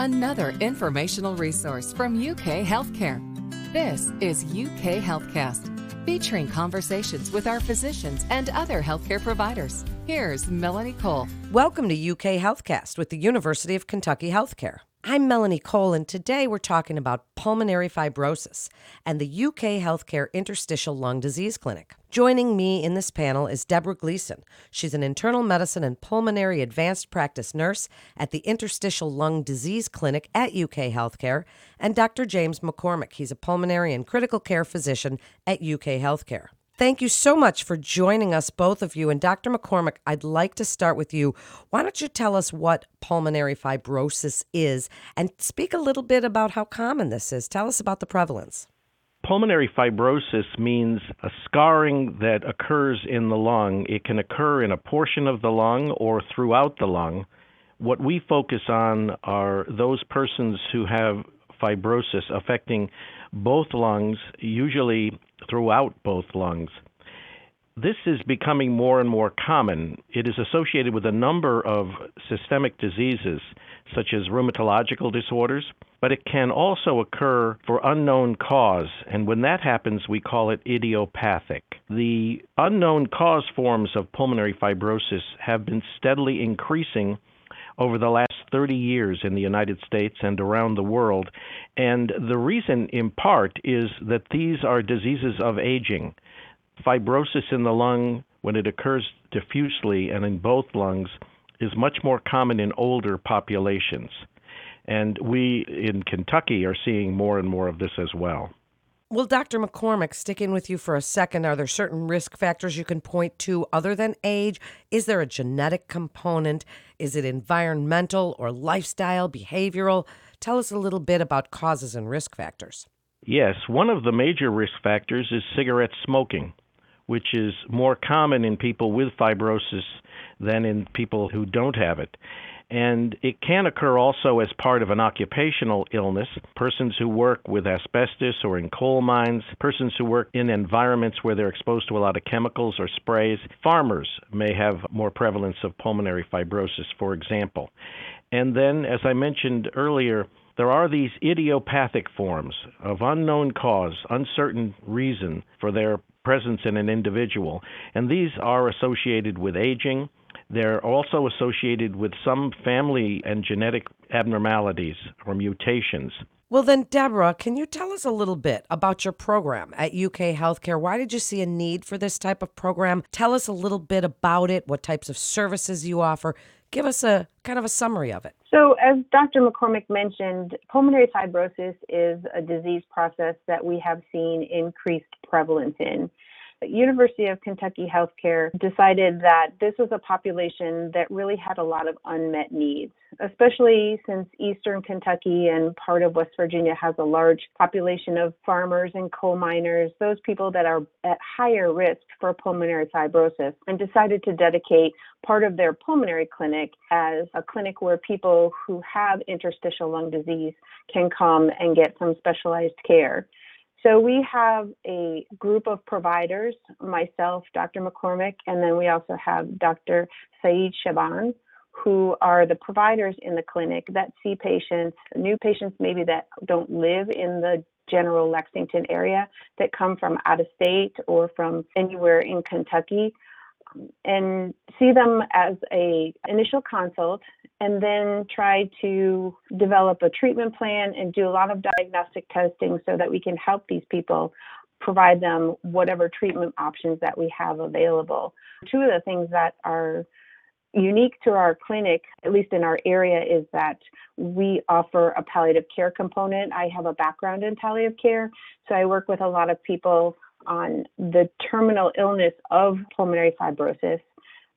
another informational resource from UK Healthcare. This is UK Healthcast, featuring conversations with our physicians and other healthcare providers. Here's Melanie Cole. Welcome to UK Healthcast with the University of Kentucky Healthcare. I'm Melanie Cole, and today we're talking about pulmonary fibrosis and the UK Healthcare Interstitial Lung Disease Clinic. Joining me in this panel is Deborah Gleason. She's an internal medicine and pulmonary advanced practice nurse at the Interstitial Lung Disease Clinic at UK Healthcare, and Dr. James McCormick. He's a pulmonary and critical care physician at UK Healthcare. Thank you so much for joining us, both of you. And Dr. McCormick, I'd like to start with you. Why don't you tell us what pulmonary fibrosis is and speak a little bit about how common this is? Tell us about the prevalence. Pulmonary fibrosis means a scarring that occurs in the lung. It can occur in a portion of the lung or throughout the lung. What we focus on are those persons who have fibrosis affecting both lungs, usually throughout both lungs. This is becoming more and more common. It is associated with a number of systemic diseases, such as rheumatological disorders, but it can also occur for unknown cause, and when that happens, we call it idiopathic. The unknown cause forms of pulmonary fibrosis have been steadily increasing over the last 30 years in the United States and around the world. And the reason, in part, is that these are diseases of aging. Fibrosis in the lung, when it occurs diffusely and in both lungs, is much more common in older populations. And we in Kentucky are seeing more and more of this as well. Well, Dr. McCormick, sticking with you for a second, are there certain risk factors you can point to other than age? Is there a genetic component? Is it environmental or lifestyle, behavioral? Tell us a little bit about causes and risk factors. Yes, one of the major risk factors is cigarette smoking, which is more common in people with fibrosis than in people who don't have it and it can occur also as part of an occupational illness. Persons who work with asbestos or in coal mines, persons who work in environments where they're exposed to a lot of chemicals or sprays. Farmers may have more prevalence of pulmonary fibrosis, for example. And then, as I mentioned earlier, there are these idiopathic forms of unknown cause, uncertain reason for their presence in an individual, and these are associated with aging they're also associated with some family and genetic abnormalities or mutations. Well, then, Deborah, can you tell us a little bit about your program at UK Healthcare? Why did you see a need for this type of program? Tell us a little bit about it, what types of services you offer. Give us a kind of a summary of it. So, as Dr. McCormick mentioned, pulmonary fibrosis is a disease process that we have seen increased prevalence in. University of Kentucky Healthcare decided that this was a population that really had a lot of unmet needs, especially since Eastern Kentucky and part of West Virginia has a large population of farmers and coal miners, those people that are at higher risk for pulmonary fibrosis, and decided to dedicate part of their pulmonary clinic as a clinic where people who have interstitial lung disease can come and get some specialized care. So we have a group of providers, myself, Dr. McCormick, and then we also have Dr. Saeed Shaban, who are the providers in the clinic that see patients, new patients maybe that don't live in the general Lexington area, that come from out of state or from anywhere in Kentucky and see them as a initial consult and then try to develop a treatment plan and do a lot of diagnostic testing so that we can help these people provide them whatever treatment options that we have available. Two of the things that are unique to our clinic, at least in our area, is that we offer a palliative care component. I have a background in palliative care, so I work with a lot of people on the terminal illness of pulmonary fibrosis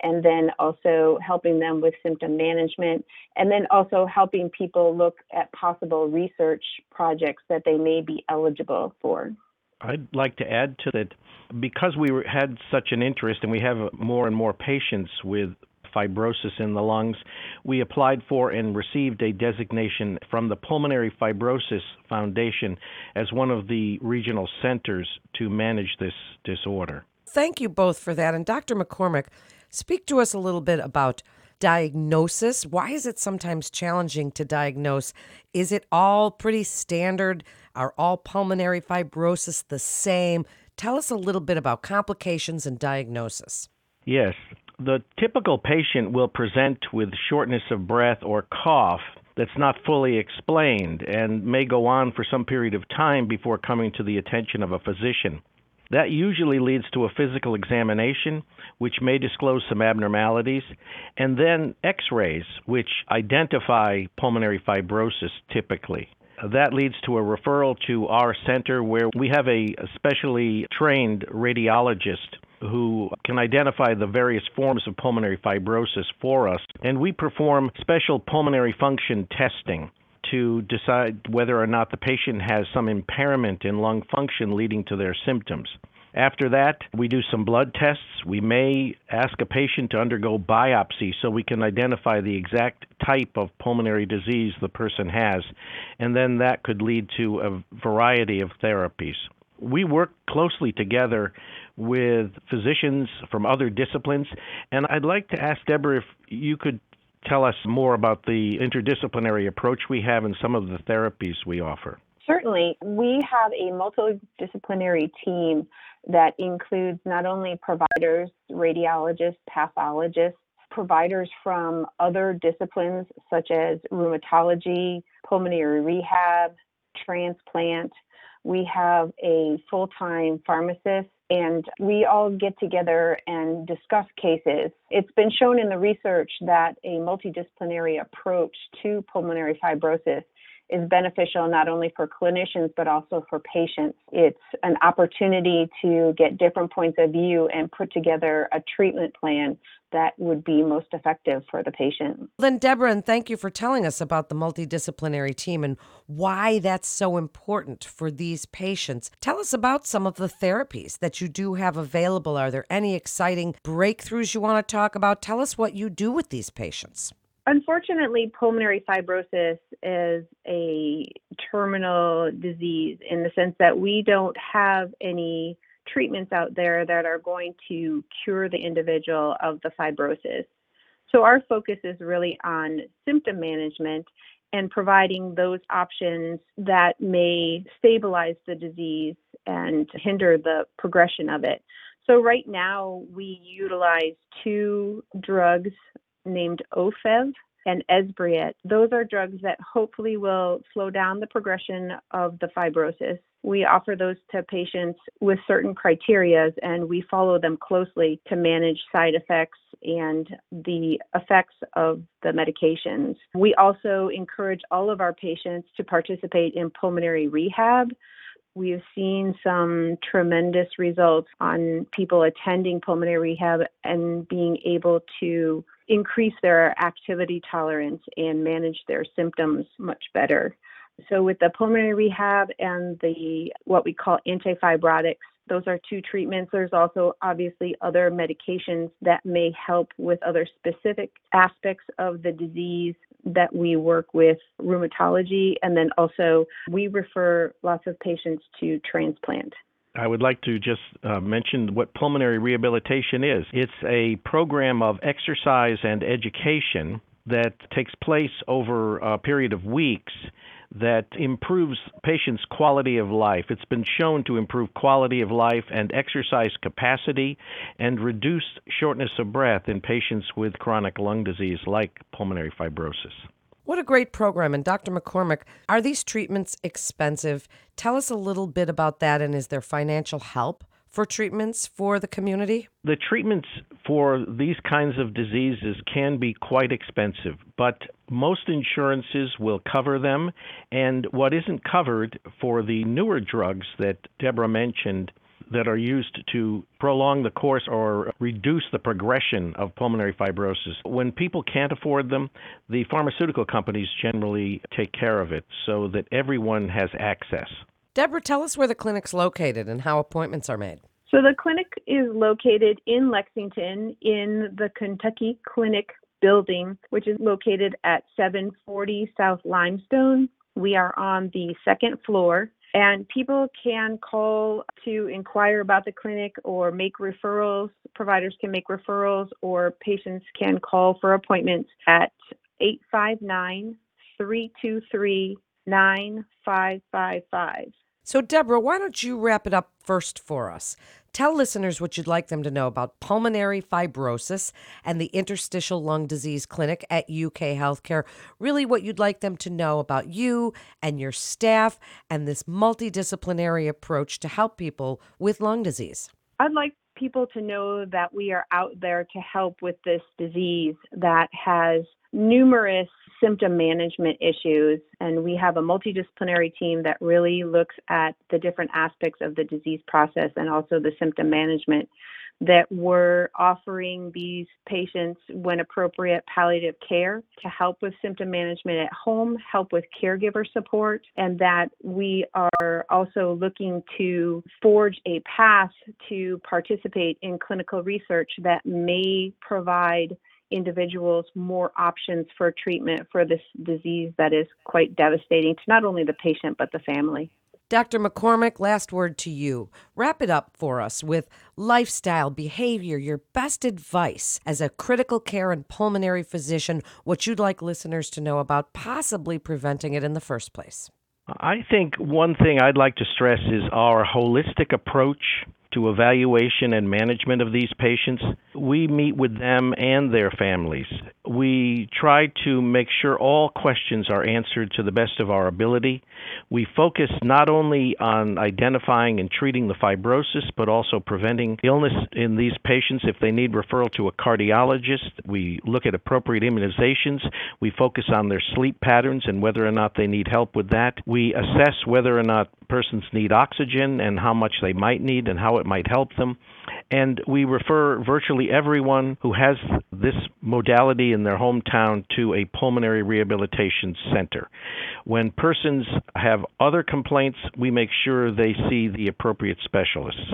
and then also helping them with symptom management and then also helping people look at possible research projects that they may be eligible for. I'd like to add to that because we had such an interest and we have more and more patients with fibrosis in the lungs, we applied for and received a designation from the Pulmonary Fibrosis Foundation as one of the regional centers to manage this disorder. Thank you both for that. And Dr. McCormick, speak to us a little bit about diagnosis? Why is it sometimes challenging to diagnose? Is it all pretty standard? Are all pulmonary fibrosis the same? Tell us a little bit about complications and diagnosis. Yes. The typical patient will present with shortness of breath or cough that's not fully explained and may go on for some period of time before coming to the attention of a physician. That usually leads to a physical examination, which may disclose some abnormalities, and then x rays, which identify pulmonary fibrosis typically. That leads to a referral to our center where we have a specially trained radiologist who can identify the various forms of pulmonary fibrosis for us. And we perform special pulmonary function testing to decide whether or not the patient has some impairment in lung function leading to their symptoms. After that, we do some blood tests. We may ask a patient to undergo biopsy so we can identify the exact type of pulmonary disease the person has, and then that could lead to a variety of therapies. We work closely together with physicians from other disciplines, and I'd like to ask Deborah if you could tell us more about the interdisciplinary approach we have and some of the therapies we offer. Certainly. We have a multidisciplinary team that includes not only providers, radiologists, pathologists, providers from other disciplines such as rheumatology, pulmonary rehab, transplant. We have a full time pharmacist and we all get together and discuss cases. It's been shown in the research that a multidisciplinary approach to pulmonary fibrosis is beneficial not only for clinicians but also for patients. It's an opportunity to get different points of view and put together a treatment plan that would be most effective for the patient. Then, Deborah, and thank you for telling us about the multidisciplinary team and why that's so important for these patients. Tell us about some of the therapies that you do have available. Are there any exciting breakthroughs you want to talk about? Tell us what you do with these patients. Unfortunately, pulmonary fibrosis is a terminal disease in the sense that we don't have any treatments out there that are going to cure the individual of the fibrosis. So, our focus is really on symptom management and providing those options that may stabilize the disease and hinder the progression of it. So, right now, we utilize two drugs named Ofev and Esbriet. Those are drugs that hopefully will slow down the progression of the fibrosis. We offer those to patients with certain criteria and we follow them closely to manage side effects and the effects of the medications. We also encourage all of our patients to participate in pulmonary rehab. We've seen some tremendous results on people attending pulmonary rehab and being able to increase their activity tolerance and manage their symptoms much better. So with the pulmonary rehab and the what we call antifibrotics, those are two treatments. There's also obviously other medications that may help with other specific aspects of the disease that we work with rheumatology and then also we refer lots of patients to transplant. I would like to just uh, mention what pulmonary rehabilitation is. It's a program of exercise and education that takes place over a period of weeks that improves patients' quality of life. It's been shown to improve quality of life and exercise capacity and reduce shortness of breath in patients with chronic lung disease like pulmonary fibrosis. What a great program. And Dr. McCormick, are these treatments expensive? Tell us a little bit about that and is there financial help? for treatments for the community? The treatments for these kinds of diseases can be quite expensive, but most insurances will cover them. And what isn't covered for the newer drugs that Deborah mentioned that are used to prolong the course or reduce the progression of pulmonary fibrosis. When people can't afford them, the pharmaceutical companies generally take care of it so that everyone has access. Deborah, tell us where the clinic's located and how appointments are made. So the clinic is located in Lexington in the Kentucky Clinic building, which is located at 740 South Limestone. We are on the second floor And people can call to inquire about the clinic or make referrals. Providers can make referrals, or patients can call for appointments at 859 323 9555. So, Deborah, why don't you wrap it up first for us? Tell listeners what you'd like them to know about pulmonary fibrosis and the interstitial lung disease clinic at UK Healthcare. Really, what you'd like them to know about you and your staff and this multidisciplinary approach to help people with lung disease. I'd like people to know that we are out there to help with this disease that has numerous symptom management issues, and we have a multidisciplinary team that really looks at the different aspects of the disease process and also the symptom management. That we're offering these patients, when appropriate, palliative care to help with symptom management at home, help with caregiver support, and that we are also looking to forge a path to participate in clinical research that may provide individuals more options for treatment for this disease that is quite devastating to not only the patient but the family. Dr. McCormick, last word to you. Wrap it up for us with lifestyle, behavior, your best advice as a critical care and pulmonary physician, what you'd like listeners to know about possibly preventing it in the first place. I think one thing I'd like to stress is our holistic approach to evaluation and management of these patients. We meet with them and their families. We try to make sure all questions are answered to the best of our ability. We focus not only on identifying and treating the fibrosis, but also preventing illness in these patients if they need referral to a cardiologist. We look at appropriate immunizations. We focus on their sleep patterns and whether or not they need help with that. We assess whether or not persons need oxygen and how much they might need and how it might help them. And we refer virtually everyone who has this modality in their hometown to a pulmonary rehabilitation center. When persons have other complaints, we make sure they see the appropriate specialists.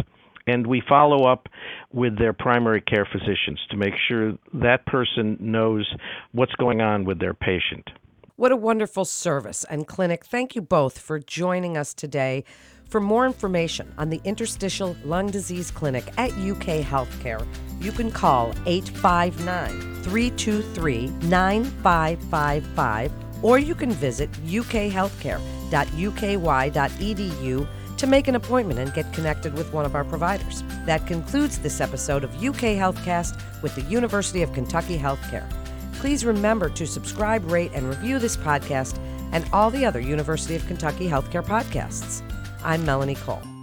And we follow up with their primary care physicians to make sure that person knows what's going on with their patient. What a wonderful service and clinic. Thank you both for joining us today. For more information on the Interstitial Lung Disease Clinic at UK Healthcare, you can call 859 323 9555 or you can visit ukhealthcare.uky.edu to make an appointment and get connected with one of our providers. That concludes this episode of UK Healthcast with the University of Kentucky Healthcare. Please remember to subscribe, rate, and review this podcast and all the other University of Kentucky Healthcare podcasts. I'm Melanie Cole.